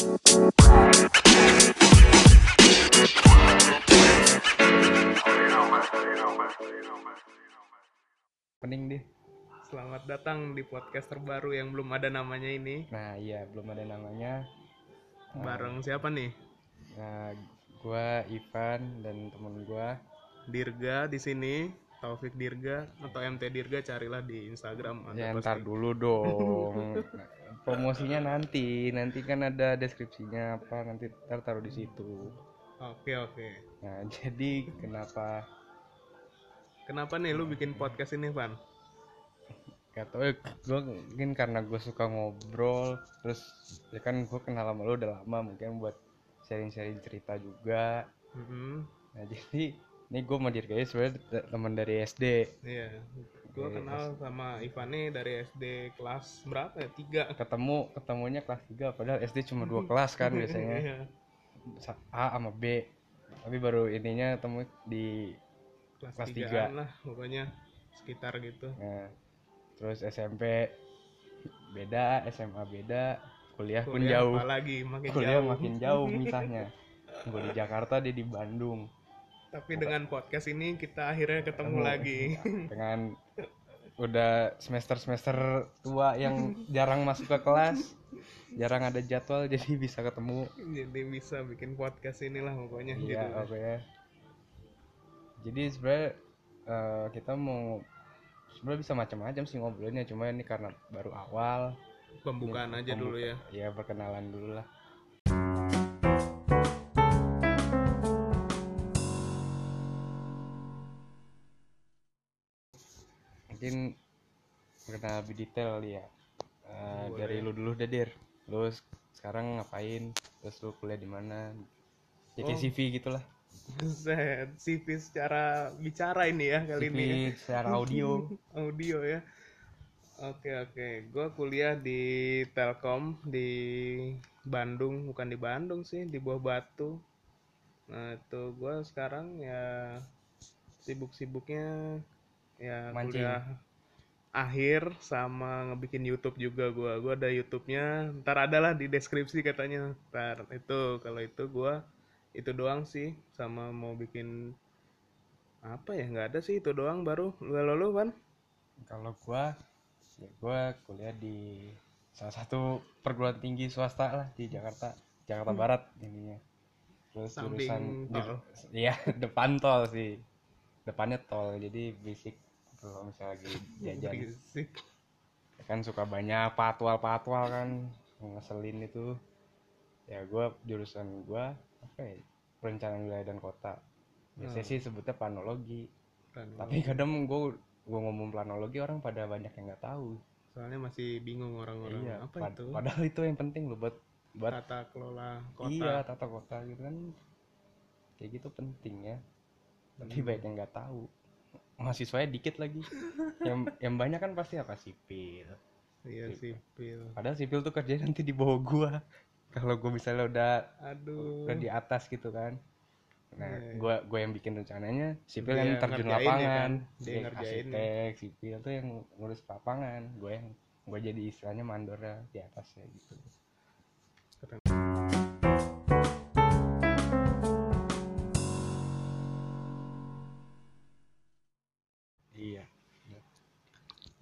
Pening deh. Selamat datang di podcast terbaru yang belum ada namanya ini. Nah iya belum ada namanya. Bareng siapa nih? Nah gua Ivan dan temen gua. Dirga di sini, Taufik Dirga atau MT Dirga carilah di Instagram. Ya pasti. ntar dulu dong. Promosinya nanti, nanti kan ada deskripsinya apa nanti ntar taruh di situ. Oke oke. Nah jadi kenapa Kenapa nih lu bikin podcast ini, Van? Gak tau ya, gue mungkin karena gue suka ngobrol Terus ya kan gue kenal sama lu udah lama mungkin buat sharing-sharing cerita juga Mhm. Nah jadi ini gue sama Dirgaya sebenarnya teman dari SD Iya. Gue kenal sama Ivan nih dari SD kelas berapa ya? Tiga. Ketemu, ketemunya kelas 3 padahal SD cuma dua kelas kan biasanya Iya. A sama B Tapi baru ininya ketemu di Kelas, Kelas tigaan lah, pokoknya sekitar gitu. nah, Terus SMP beda, SMA beda Kuliah, pun Kuliah jauh apalagi makin Kuliah jauh. makin jauh misahnya Gue di Jakarta, dia di Bandung Tapi dengan podcast ini kita akhirnya ketemu Ketemu. lagi. dengan udah semester-semester tua yang jarang masuk ke kelas jarang ada jadwal jadi bisa ketemu Jadi bisa bikin podcast inilah pokoknya iya judulnya. oke ya jadi sebenarnya eh, kita mau sebenarnya bisa macam-macam sih ngobrolnya cuma ini karena baru awal Pembukaan aja dulu ya. ya perkenalan dulu lah mungkin kenal lebih detail ya Boleh. dari lu dulu deh dir lu sekarang ngapain terus lu kuliah di mana kayak Oh. CV gitulah Buset, CV secara bicara ini ya kali CV ini. ya. secara audio Audio ya. Oke oke, gue kuliah di Telkom di Bandung, bukan di Bandung sih, di Buah Batu. Nah itu gue sekarang ya sibuk-sibuknya ya Mancing. kuliah akhir sama ngebikin YouTube juga gua. Gua ada YouTube-nya. Ntar adalah di deskripsi katanya. Ntar itu. Kalau itu gua itu doang sih. Sama mau bikin apa ya? Nggak ada sih itu doang baru. Kalau lu kan kalau gua ya gua kuliah di salah satu perguruan tinggi swasta lah di Jakarta Jakarta Barat ininya terus Samping jurusan tol. iya depan tol sih. Depannya tol jadi basic kalau misalnya lagi jajan. Berisik. kan suka banyak patwal-patwal kan ngeselin itu. Ya gua jurusan gua apa ya perencanaan wilayah dan kota. Biasanya Hmm. sih sebutnya planologi. Kan, tapi kadang gua gua ngomong planologi orang pada banyak yang nggak tahu. Soalnya masih bingung orang-orang iya apa pad- itu? padahal itu yang penting loh buat buat tata kelola kota. Iya tata kota gitu kan. Kayak gitu penting ya. Tapi Hmm. banyak yang nggak tahu mahasiswanya dikit lagi. Yang yang banyak kan pasti apa? Sipil. Iya sipil. padahal sipil tuh kerjanya nanti di bawah gua. Kalau gua misalnya udah aduh. udah di atas gitu kan. Nah Iya, iya. gua gua yang bikin rencananya sipil Dia yang terjun ngerjain ya lapangan. Kan? Dia arsitek sipil tuh yang ngurus lapangan. Gua yang gua jadi istilahnya mandornya di atas ya gitu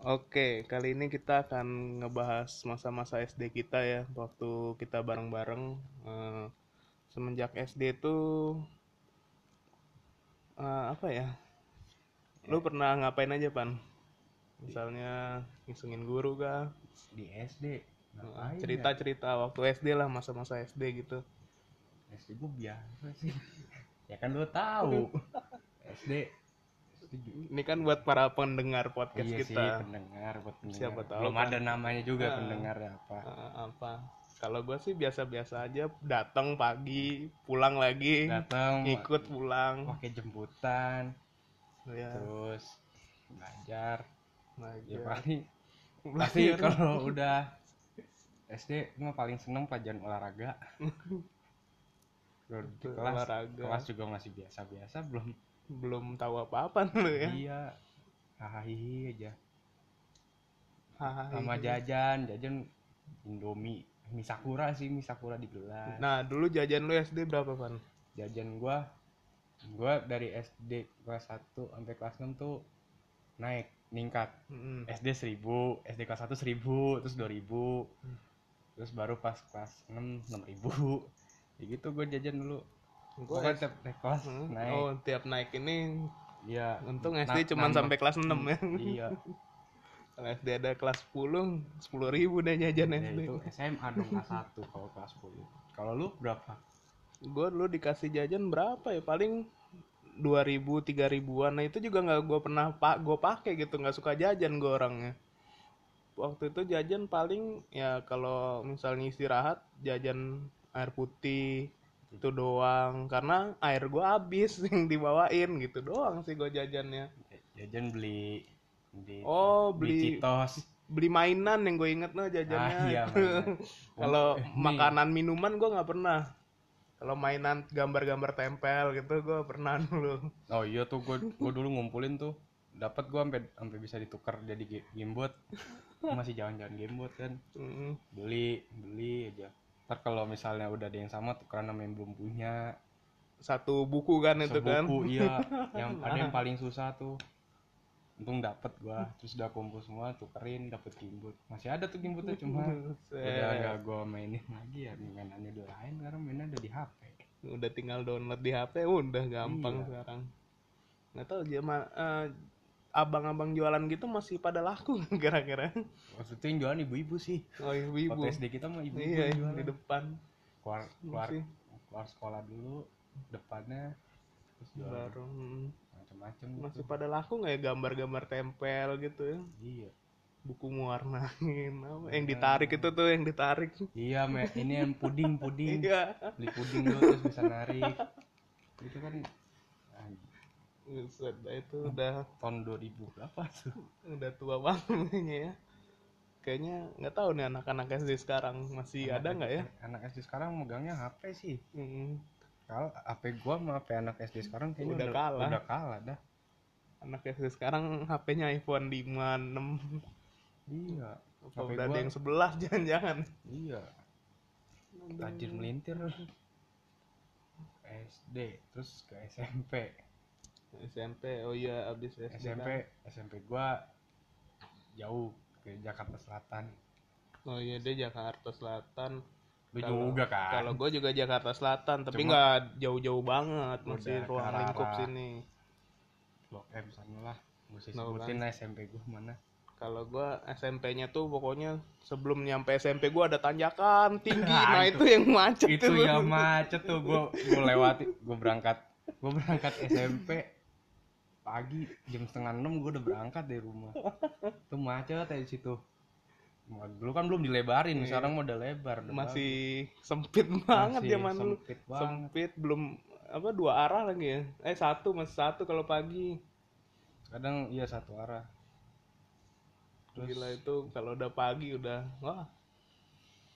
Oke, kali ini kita akan ngebahas masa-masa SD kita ya, waktu kita bareng-bareng. Eh, semenjak SD itu eh, apa ya? Lu pernah ngapain aja, Pan? Misalnya ngisengin guru kah? di SD ya? Cerita-cerita waktu SD lah, masa-masa SD gitu. SD gue biasa sih ya kan lu tahu SD Ini kan buat para pendengar podcast iya sih kita. pendengar buat pendengar Siapa tahu belum kan. ada namanya juga Ah. pendengar ya apa Eh, apa? Kalau gue sih biasa-biasa aja, datang pagi, pulang lagi, datang ikut pulang. pakai jemputan Ya, terus belajar ya belajar. paling pasti kalau udah SD mah paling seneng pelajaran olahraga kelas olahraga. kelas juga masih biasa-biasa belum belum tahu apa-apa lu ya. iya hahaha aja Hahaha. sama jajan jajan indomie mie sakura sih mie sakura di gelas Nah, dulu jajan lu SD berapa, Pan? jajan gua gua dari SD kelas 1 sampai kelas 6 tuh naik ningkat Mm. SD 1000 SD kelas 1 1000 terus 2000 Hmm. terus baru pas kelas 6 6000 ya gitu gue jajan dulu Gua Pokoknya tiap naik kelas Hmm. naik Oh, tiap naik ini iya untung SD cuma sampai kelas 6 ya. iya Kalau SD ada kelas 10, 10 ribu deh jajan ya, SD. itu SMA dong kelas 1 kalau kelas 10 kalau lu berapa Gue dulu dikasih jajan berapa ya? Paling 2000 3000-an. Nah, itu juga nggak gue pernah pak gue pakai gitu, nggak suka jajan gue orangnya. Waktu itu jajan paling ya kalau misalnya istirahat jajan air putih itu doang karena air gua habis yang dibawain gitu doang sih gue jajannya. Jajan beli beli Oh, beli- Citos beli mainan yang gue inget nah jajannya. Ah iya kalau nih, makanan minuman gue nggak pernah. Kalau mainan gambar-gambar tempel gitu gue pernah dulu. Oh iya tuh gue gue dulu ngumpulin tuh. Dapat gue sampai sampai bisa ditukar jadi ga- gamebot masih jalan-jalan gamebot kan. Mm. beli beli aja ntar kalau misalnya udah ada yang sama tukeran sama yang belum punya. Satu buku kan itu kan? sebuku iya. Yang ada yang paling susah tuh. Untung dapet gua. Terus udah kumpul semua tukerin dapet gimbot masih ada tuh gimbotnya cuma udah gak gua mainin lagi ya mainannya udah lain karena mainnya udah di HP udah tinggal download di HP udah gampang Iya. sekarang. Nggak tahu zaman eh, abang-abang jualan gitu masih pada laku waktu itu yang jualan ibu-ibu sih. Oh ibu-ibu. SD kita mah ibu-ibu iya jualan di depan. Keluar keluar Masih. keluar sekolah dulu depannya terus jualan. Baru hmm. macam-macam masih gitu pada laku nggak ya gambar-gambar tempel gitu ya? Iya. Buku mewarnain apa? Yang ditarik itu tuh yang ditarik. Iya me ini yang puding puding. Iya. Beli puding dulu terus bisa narik. Itu kan Buset, dah itu udah tahun 2000 berapa tuh? Udah tua banget kayaknya ya. Kayaknya nggak tahu nih anak-anak SD sekarang masih ada nggak ya? Anak SD sekarang megangnya HP sih. Hmm, kalau HP gua sama HP anak SD sekarang kayaknya Udah kalah. udah kalah dah. Anak SD sekarang HP-nya iPhone 5, 6 iya. Apa udah ada yang 11 jangan-jangan. Iya. Rajin melintir. SD terus ke SMP SMP oh iya abis SD SMP SMP gua jauh ke Jakarta Selatan. Kan. oh iya dia Jakarta Selatan. Lu Kalau- juga kan? kalau gue juga Jakarta Selatan tapi nggak jauh-jauh banget masih ruang lingkup sini. Blok M sana lah gue sebutin lah SMP gua mana. Kalau gua SMP-nya tuh pokoknya sebelum nyampe SMP gua ada tanjakan tinggi. Nah, nah itu- itu yang macet itu tuh. yang macet tuh. Gue gue lewati gue berangkat gue berangkat SMP pagi jam setengah enam gue udah berangkat dari rumah. Tuh macet ya di situ. Dulu kan belum dilebarin Iya. sekarang udah lebar udah masih sempit bagus. banget Masih zaman dulu sempit banget. Sempit belum apa dua arah lagi ya? Eh satu masih satu kalau pagi. Kadang iya satu arah. Terus gila itu kalau udah pagi udah wah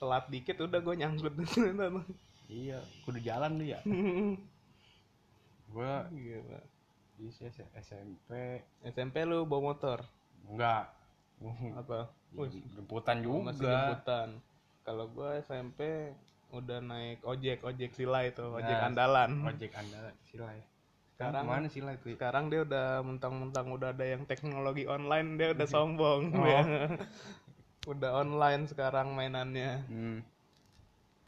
telat dikit udah gue nyangkut. Iya kudu jalan tuh ya gue Gila. Di S- SMP SMP lu bawa motor enggak apa Wih, jemputan Oh, masih juga jemputan. Kalau gua SMP udah naik ojek, ojek sila itu, ojek Nah, andalan. ojek anda sila ya Sekarang- mana sila itu ya? Sekarang dia udah mentang-mentang udah ada yang teknologi online, dia udah sombong. Oh. udah online sekarang mainannya. hmm.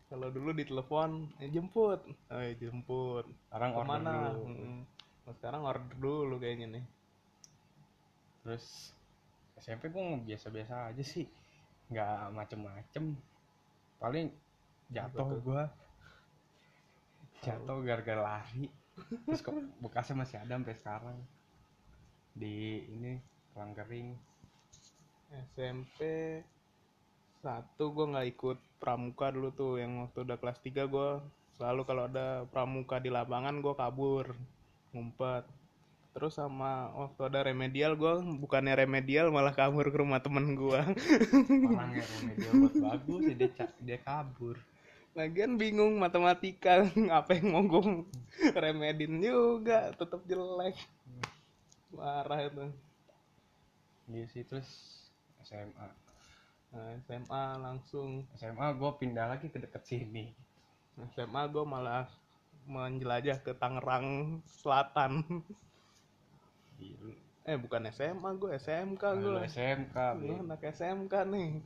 Kalau dulu di telepon, eh, jemput. Oh, iya, jemput. sekarang order Ke mana? dulu Mm-mm. Nah, sekarang order dulu kayaknya nih. terus SMP gue biasa-biasa aja sih. Nggak macem-macem. Paling jatuh gue jatuh gara-gara lari. Terus kok bekasnya masih ada sampai sekarang. Di ini kolam kering. SMP satu gue nggak ikut pramuka dulu tuh. Yang waktu udah kelas 3 gue selalu kalau ada pramuka di lapangan gue kabur ngumpet. Terus sama waktu ada remedial gue bukannya remedial malah kabur ke rumah temen gue orang yang remedial buat bagus ya dia, dia kabur. Lagian bingung matematika apa yang mau gue remedin juga tetap jelek. Parah itu. Iya sih terus SMA nah, SMA langsung. SMA gue pindah lagi ke deket sini. SMA gue malah menjelajah ke Tangerang Selatan. Gila. eh bukan SMA gue SMK gue Lu SMK gue anak SMK nih.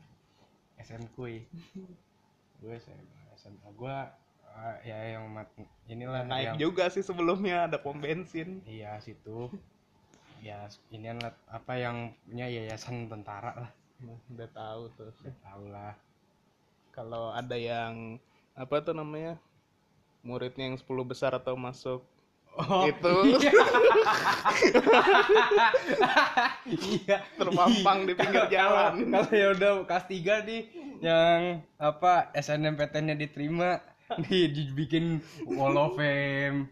SMK gue SMA SMA gue ah, ya yang mat inilah naik yang juga sih sebelumnya ada pom bensin. Iya situ. Ya ini apa yang punya yayasan tentara lah. Nah, udah tahu tuh. Tahu lah. Kalau ada yang apa tuh namanya muridnya yang 10 besar atau masuk. Oh. Itu. Iya. Terpampang di pinggir jalan. kalau ya udah kelas 3 nih yang apa SNMPTN-nya diterima di dibikin wall of fame.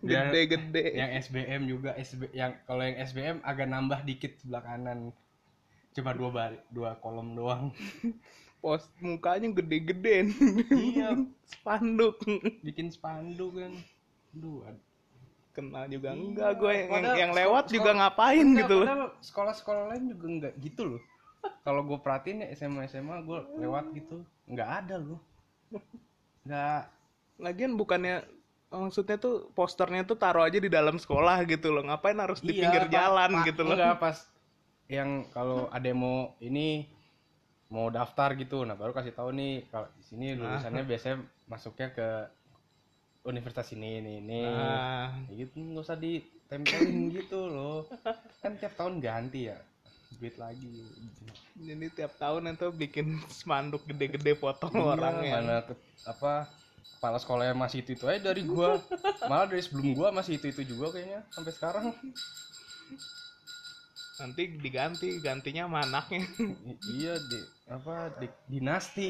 Gede-gede. yang SBM juga SB yang kalau yang SBM agak nambah dikit sebelah kanan cuma dua bari, dua kolom doang pos mukanya gede-gede iya. Spanduk. Bikin spanduk kan. Duh, ad- kenal juga Iya, enggak gue yang, padahal yang sekolah- lewat juga sekolah- ngapain Enggak, gitu. loh sekolah-sekolah lain juga enggak gitu loh. Kalau gue perhatiin ya SMA SMA gue lewat gitu. Nggak ada loh. Nggak lagian bukannya maksudnya tuh posternya tuh taruh aja di dalam sekolah gitu loh. Ngapain harus di Iya, pinggir jalan Pak. gitu loh? Enggak pas yang kalau ada yang mau ini mau daftar gitu, nah baru kasih tahu nih kalau di sini Nah. lulusannya biasanya masuknya ke universitas ini ini ini. nah Ya gitu nggak usah ditempelin gitu loh. Kan tiap tahun ganti ya. Duit lagi. jadi tiap tahun itu bikin spanduk gede-gede foto Iya, orang yang mana ke- apa kepala sekolahnya masih itu itu aja dari gua malah dari sebelum gua masih itu itu juga kayaknya sampai sekarang nanti diganti gantinya sama anaknya. I- iya di apa di, dinasti.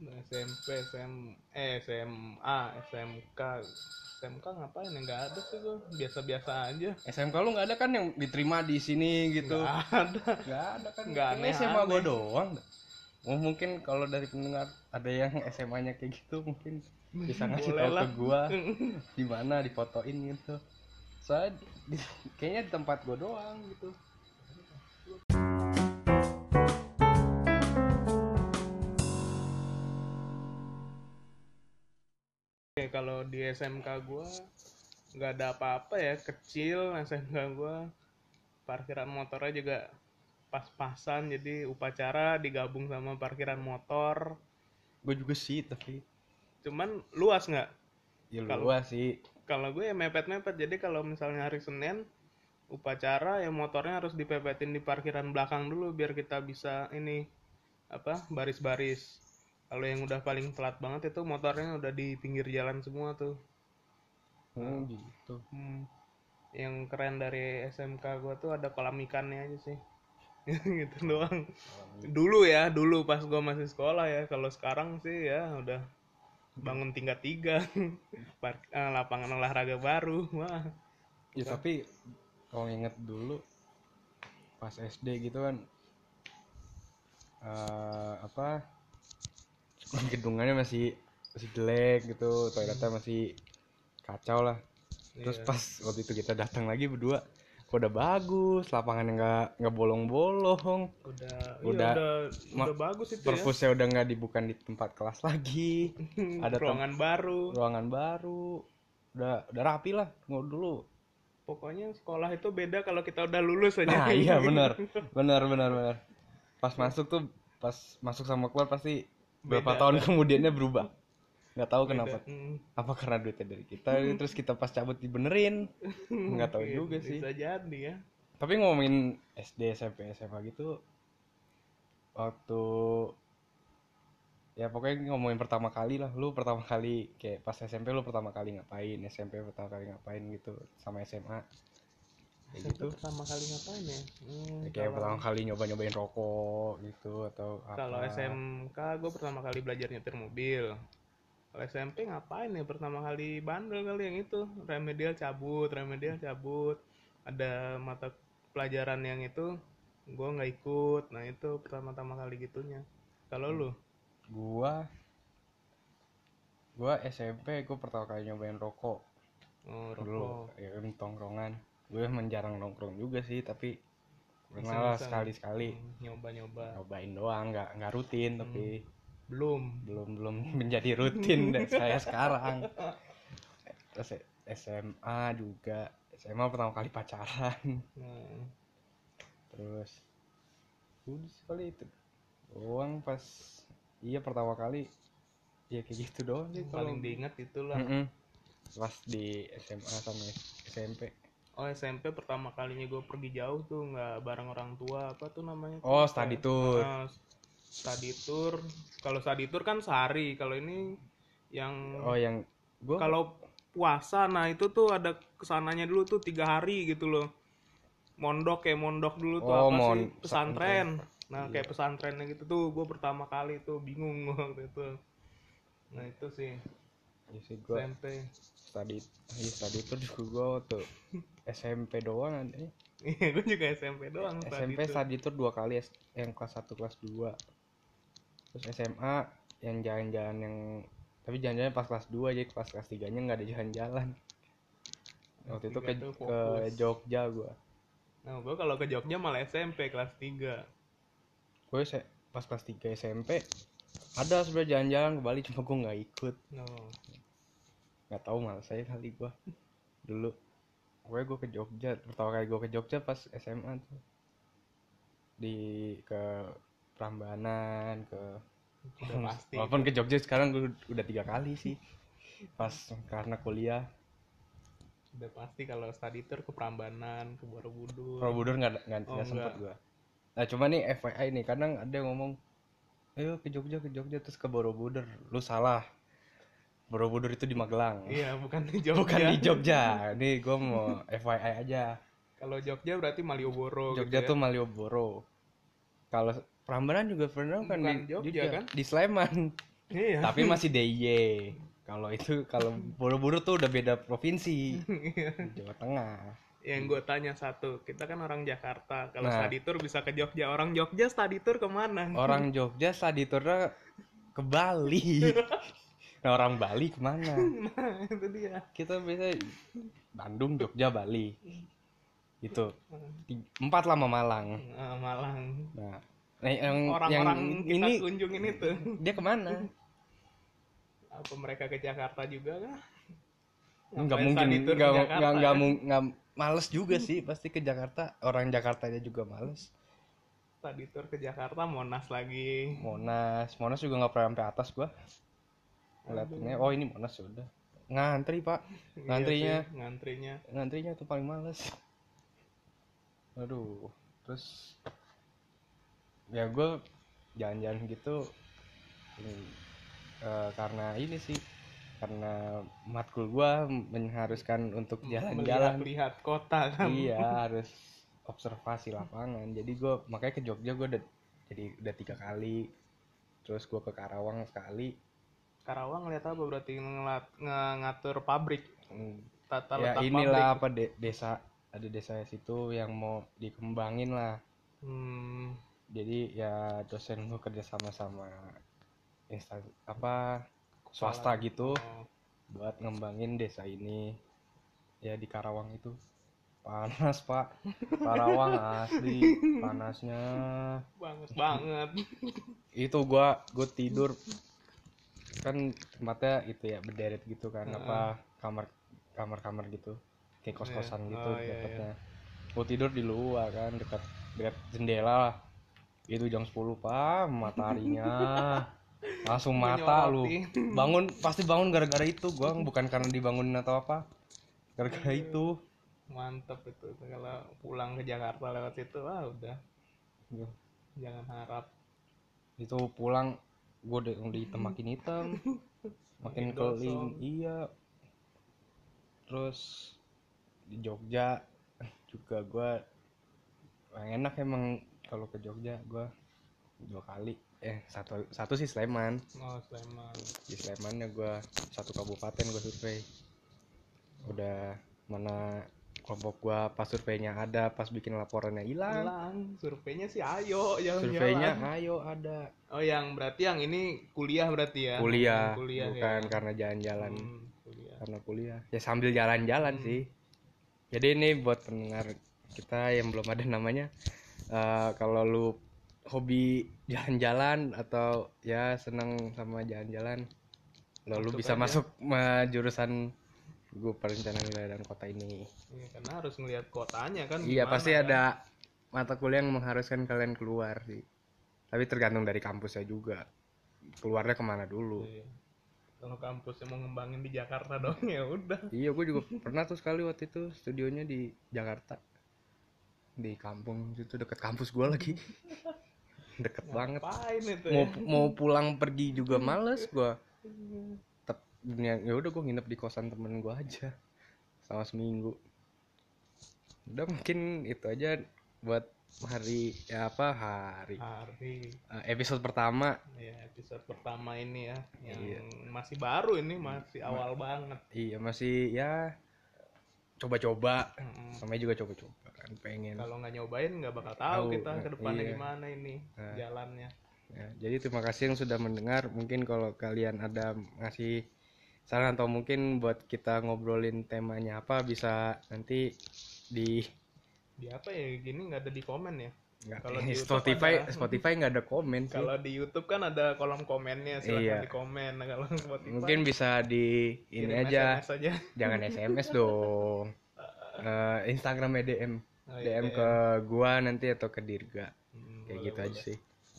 SMP, SM, eh, SMA, SMK, SMK ngapain ya? Nggak ada sih gue biasa-biasa aja. SMK lu nggak ada kan yang diterima di sini gitu? Nggak ada. Nggak ada kan. Nggak Ini aneh-aneh. SMA gua doang. Oh, mungkin kalau dari pendengar ada yang SMA nya kayak gitu mungkin bisa ngasih tahu ke gua. Di mana difotoin gitu soalnya di- kayaknya di tempat gua doang gitu. Oke, kalau di SMK gua nggak ada apa-apa ya kecil SMK gua. Parkiran motornya juga pas-pasan jadi upacara digabung sama parkiran motor. Gua juga sih tapi cuman luas nggak? Ya luas sih kalau gue ya mepet-mepet. Jadi kalau misalnya hari Senin upacara ya motornya harus dipepetin di parkiran belakang dulu biar kita bisa ini apa baris-baris. Kalau yang udah paling telat banget itu motornya udah di pinggir jalan semua tuh. Hmm, gitu. Hmm. yang keren dari SMK gua tuh ada kolam ikannya aja sih. Gitu doang. Dulu ya dulu pas gua masih sekolah ya. Kalau sekarang sih ya udah bangun tingkat tiga. Eh, lapangan olahraga baru. Wah. Ya tapi kalau inget dulu pas SD gitu kan eh apa gedungannya masih masih jelek gitu toiletnya masih kacau lah. Terus Iya. pas waktu itu kita datang lagi berdua udah bagus lapangannya nggak nggak bolong-bolong. Udah Udah- udah udah, udah bagus itu ya. perpusnya udah nggak dibuka di tempat kelas lagi. Ada ruangan baru. Ruangan baru. Udah udah rapi lah nggak dulu. Pokoknya sekolah itu beda kalau kita udah lulus aja. Nah iya benar benar benar benar. Pas masuk tuh pas masuk sama keluar pasti berapa Beda. tahun kemudiannya berubah. Nggak tahu kenapa. Hmm. Apa karena duitnya dari kita terus kita pas cabut dibenerin. Nggak tahu Iya, juga sih. bisa jadi ya Tapi ngomongin SD SMP SMA gitu waktu ya pokoknya ngomongin pertama kali lah lu pertama kali kayak pas SMP lu pertama kali ngapain SMP pertama kali ngapain gitu sama SMA kayak SMP gitu pertama kali ngapain ya Hmm, Ya, kayak kalau- pertama kali nyoba-nyobain rokok gitu atau apa Kalau SMK gue pertama kali belajar nyetir mobil. Kalau SMP ngapain ya pertama kali bandel kali yang itu remedial cabut, remedial cabut. Ada mata pelajaran yang itu gue nggak ikut. Nah itu pertama-tama kali gitunya. Kalau lu? gua gua SMP gua pertama kali nyobain rokok Oh, dulu rokok. ya kan tongkrongan gue emang jarang nongkrong juga sih tapi pernah sekali sekali Hmm, nyoba-nyoba nyobain doang nggak nggak rutin tapi belum. Belum belum menjadi rutin dan saya sekarang. Terus SMA juga. SMA pertama kali pacaran. Hmm. terus udah sekali itu doang pas iya pertama kali ya kayak gitu doang sih kalau paling diingat itulah. Mm-mm. pas di SMA sama SMP oh SMP pertama kalinya gue pergi jauh tuh nggak bareng orang tua apa tuh namanya tuh? oh study Kayak- tour. Ah, study tour. Kalau study tour kan sehari. Kalau ini yang oh yang gua kalau puasa nah itu tuh ada ke sananya dulu tuh tiga hari gitu loh. Mondok kayak mondok dulu tuh Oh, apa mon- sih pesantren nah Iya. kayak pesantrennya gitu tuh gue pertama kali tuh bingung waktu itu. Nah itu sih. Ya sih gua SMP study iya study tour juga gua waktu SMP doang ada iya gue juga SMP doang SMP study tour. Dua kali yang kelas 1 kelas 2 terus SMA yang jalan-jalan yang tapi jalan-jalan pas kelas 2 aja kelas kelas 3 nya nggak ada jalan-jalan. Waktu itu ke, ke. Jogja gua. Nah gue kalau ke Jogja malah SMP kelas 3 gue se- pas kelas 3 SMP ada sebenarnya jalan-jalan ke Bali cuma gue nggak ikut. No. nggak tahu malah saya kali gua. Dulu. Gue gue ke Jogja pertama kali gue ke Jogja pas SMA tuh. Di ke Prambanan ke udah pasti. Walaupun ke Jogja sekarang gue udah tiga kali sih. Pas karena kuliah. Udah pasti kalau study tour ke Prambanan ke Borobudur. Borobudur nggak nggak Oh, sempet gue nah cuma nih FYI nih kadang ada yang ngomong ayo ke Jogja ke Jogja terus ke Borobudur. Lu salah. Borobudur itu di Magelang. Iya bukan di Jogja. Bukan di Jogja. Nih gue mau FYI aja. Kalau Jogja berarti Malioboro Jogja gitu tuh Malioboro. Kalau Prambanan juga pernah kan Bukan di Jogja, kan? di Sleman. Ya? iya. Tapi masih DIY kalau itu kalau Borobudur tuh udah beda provinsi. Iya. Jawa Tengah. Yang gue tanya satu kita kan orang Jakarta. Kalau Nah. study tour bisa ke Jogja. Orang Jogja study tour ke mana? Orang Jogja study tournya ke Bali. Nah orang Bali ke mana? Nah itu dia. Kita biasa Bandung Jogja Bali. Itu. Ti- empat lama Malang. Nah, Malang. Nah nah, yang yang orang-orang kita ini kunjungin itu. dia ke mana? Apa mereka ke Jakarta juga kah? Nggak mungkin nggak Jakarta, nggak nggak ya? mung- nggak males juga sih pasti ke Jakarta. Orang Jakartanya juga males. Study tour ke Jakarta Monas lagi. Monas. Monas juga nggak pernah sampai atas gua. Ngeliatnya oh ini Monas ya udah. Ngantri pak. Iya Ngantrinya. sih, ngantrinya. Ngantrinya tuh paling males. Aduh. Terus ya gue jalan-jalan gitu hmm, eh, karena ini sih karena matkul gue mengharuskan untuk jalan-jalan. Lihat kota kan? Iya harus observasi lapangan. Jadi gue makanya ke Jogja gue udah jadi udah tiga kali. Terus gue ke Karawang sekali. Karawang lihat apa berarti? Ngelat, nge- ngatur pabrik? Hmm, tata ya inilah pabrik. apa de- desa ada desa situ yang mau dikembangin lah. Hmm, jadi ya dosen gue kerja sama sama instansi apa swasta gitu oh, buat ngembangin desa ini. Ya di Karawang itu. Panas pak. Karawang asli. Panasnya. Banget banget. Itu gua gue tidur. Kan tempatnya itu ya berderet gitu kan Heeh. apa kamar kamar kamar gitu. Kayak kos kosan Iya. gitu Oh, iya, dapetnya. Gue tidur di luar kan dekat dekat jendela lah itu jam 10 pak mataharinya. Langsung mata lu. bangun pasti bangun gara-gara itu gua. Bukan karena dibangunin atau apa. Gara-gara Iya. itu. Mantep itu. Kalau pulang ke Jakarta lewat situ ah udah. Jangan harap. Itu pulang gue udah hitam makin hitam. Makin Makin keling iya. Terus di Jogja juga gue enak emang kalau ke Jogja gue dua kali. Eh satu satu sih Sleman. Oh Sleman. Di Sleman ya gue satu kabupaten gue survei. Udah mana kelompok gue pas surveinya ada pas bikin laporannya hilang. Pulang surveinya sih ayo jangan surveinya ayo ada. Oh yang berarti yang ini kuliah berarti ya? Kuliah, kuliah bukan ya. karena jalan-jalan. Hmm, kuliah. Karena kuliah. Ya sambil jalan-jalan Hmm. sih. Jadi ini buat pendengar kita yang belum ada namanya Eh, kalau lu hobi jalan-jalan atau ya seneng sama jalan-jalan lalu bisa aja. masuk ma- jurusan gue perencanaan wilayah dan kota ini Iya, karena harus ngelihat kotanya kan. iya pasti kan. ada mata kuliah yang mengharuskan kalian keluar sih tapi tergantung dari kampusnya juga keluarnya ke mana dulu Iya. Kalau kampusnya mau ngembangin di Jakarta dong ya udah. iya gue juga pernah tuh sekali waktu itu studionya di Jakarta di kampung itu deket kampus gue lagi. Deket banget. Ngapain itu mau ya? mau pulang pergi juga males gua. Tetap ya ya udah gua nginep di kosan temen gua aja sama seminggu. Udah mungkin itu aja buat hari ya apa hari. Hari. Eh, episode pertama. Ya episode pertama ini ya yang Iya. masih baru ini masih awal banget. iya masih ya coba-coba. Mm-mm. namanya juga coba-coba kan pengen Kalau nggak nyobain nggak bakal tahu Tahu, kita ke depannya iya. gimana ini Nah. jalannya. Ya, jadi terima kasih yang sudah mendengar. Mungkin kalau kalian ada ngasih saran atau mungkin buat kita ngobrolin temanya apa bisa nanti di Di apa ya gini nggak ada di komen ya. Kalau di YouTube Spotify ada. Spotify nggak ada komen sih. Kalau di YouTube kan ada kolom komennya silahkan Iya. di komen. Nah, kalau Spotify Mungkin bisa di ini aja, SMS aja. jangan SMS dong. Eh, Instagram DM Oh, iya, DM iya. ke gua nanti atau ke Dirga. Hmm, Kayak boleh, gitu aja sih.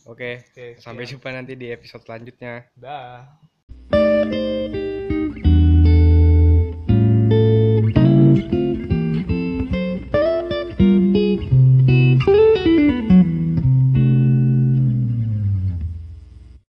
Oke, Oke, sampai siap. jumpa nanti di episode selanjutnya. Dah.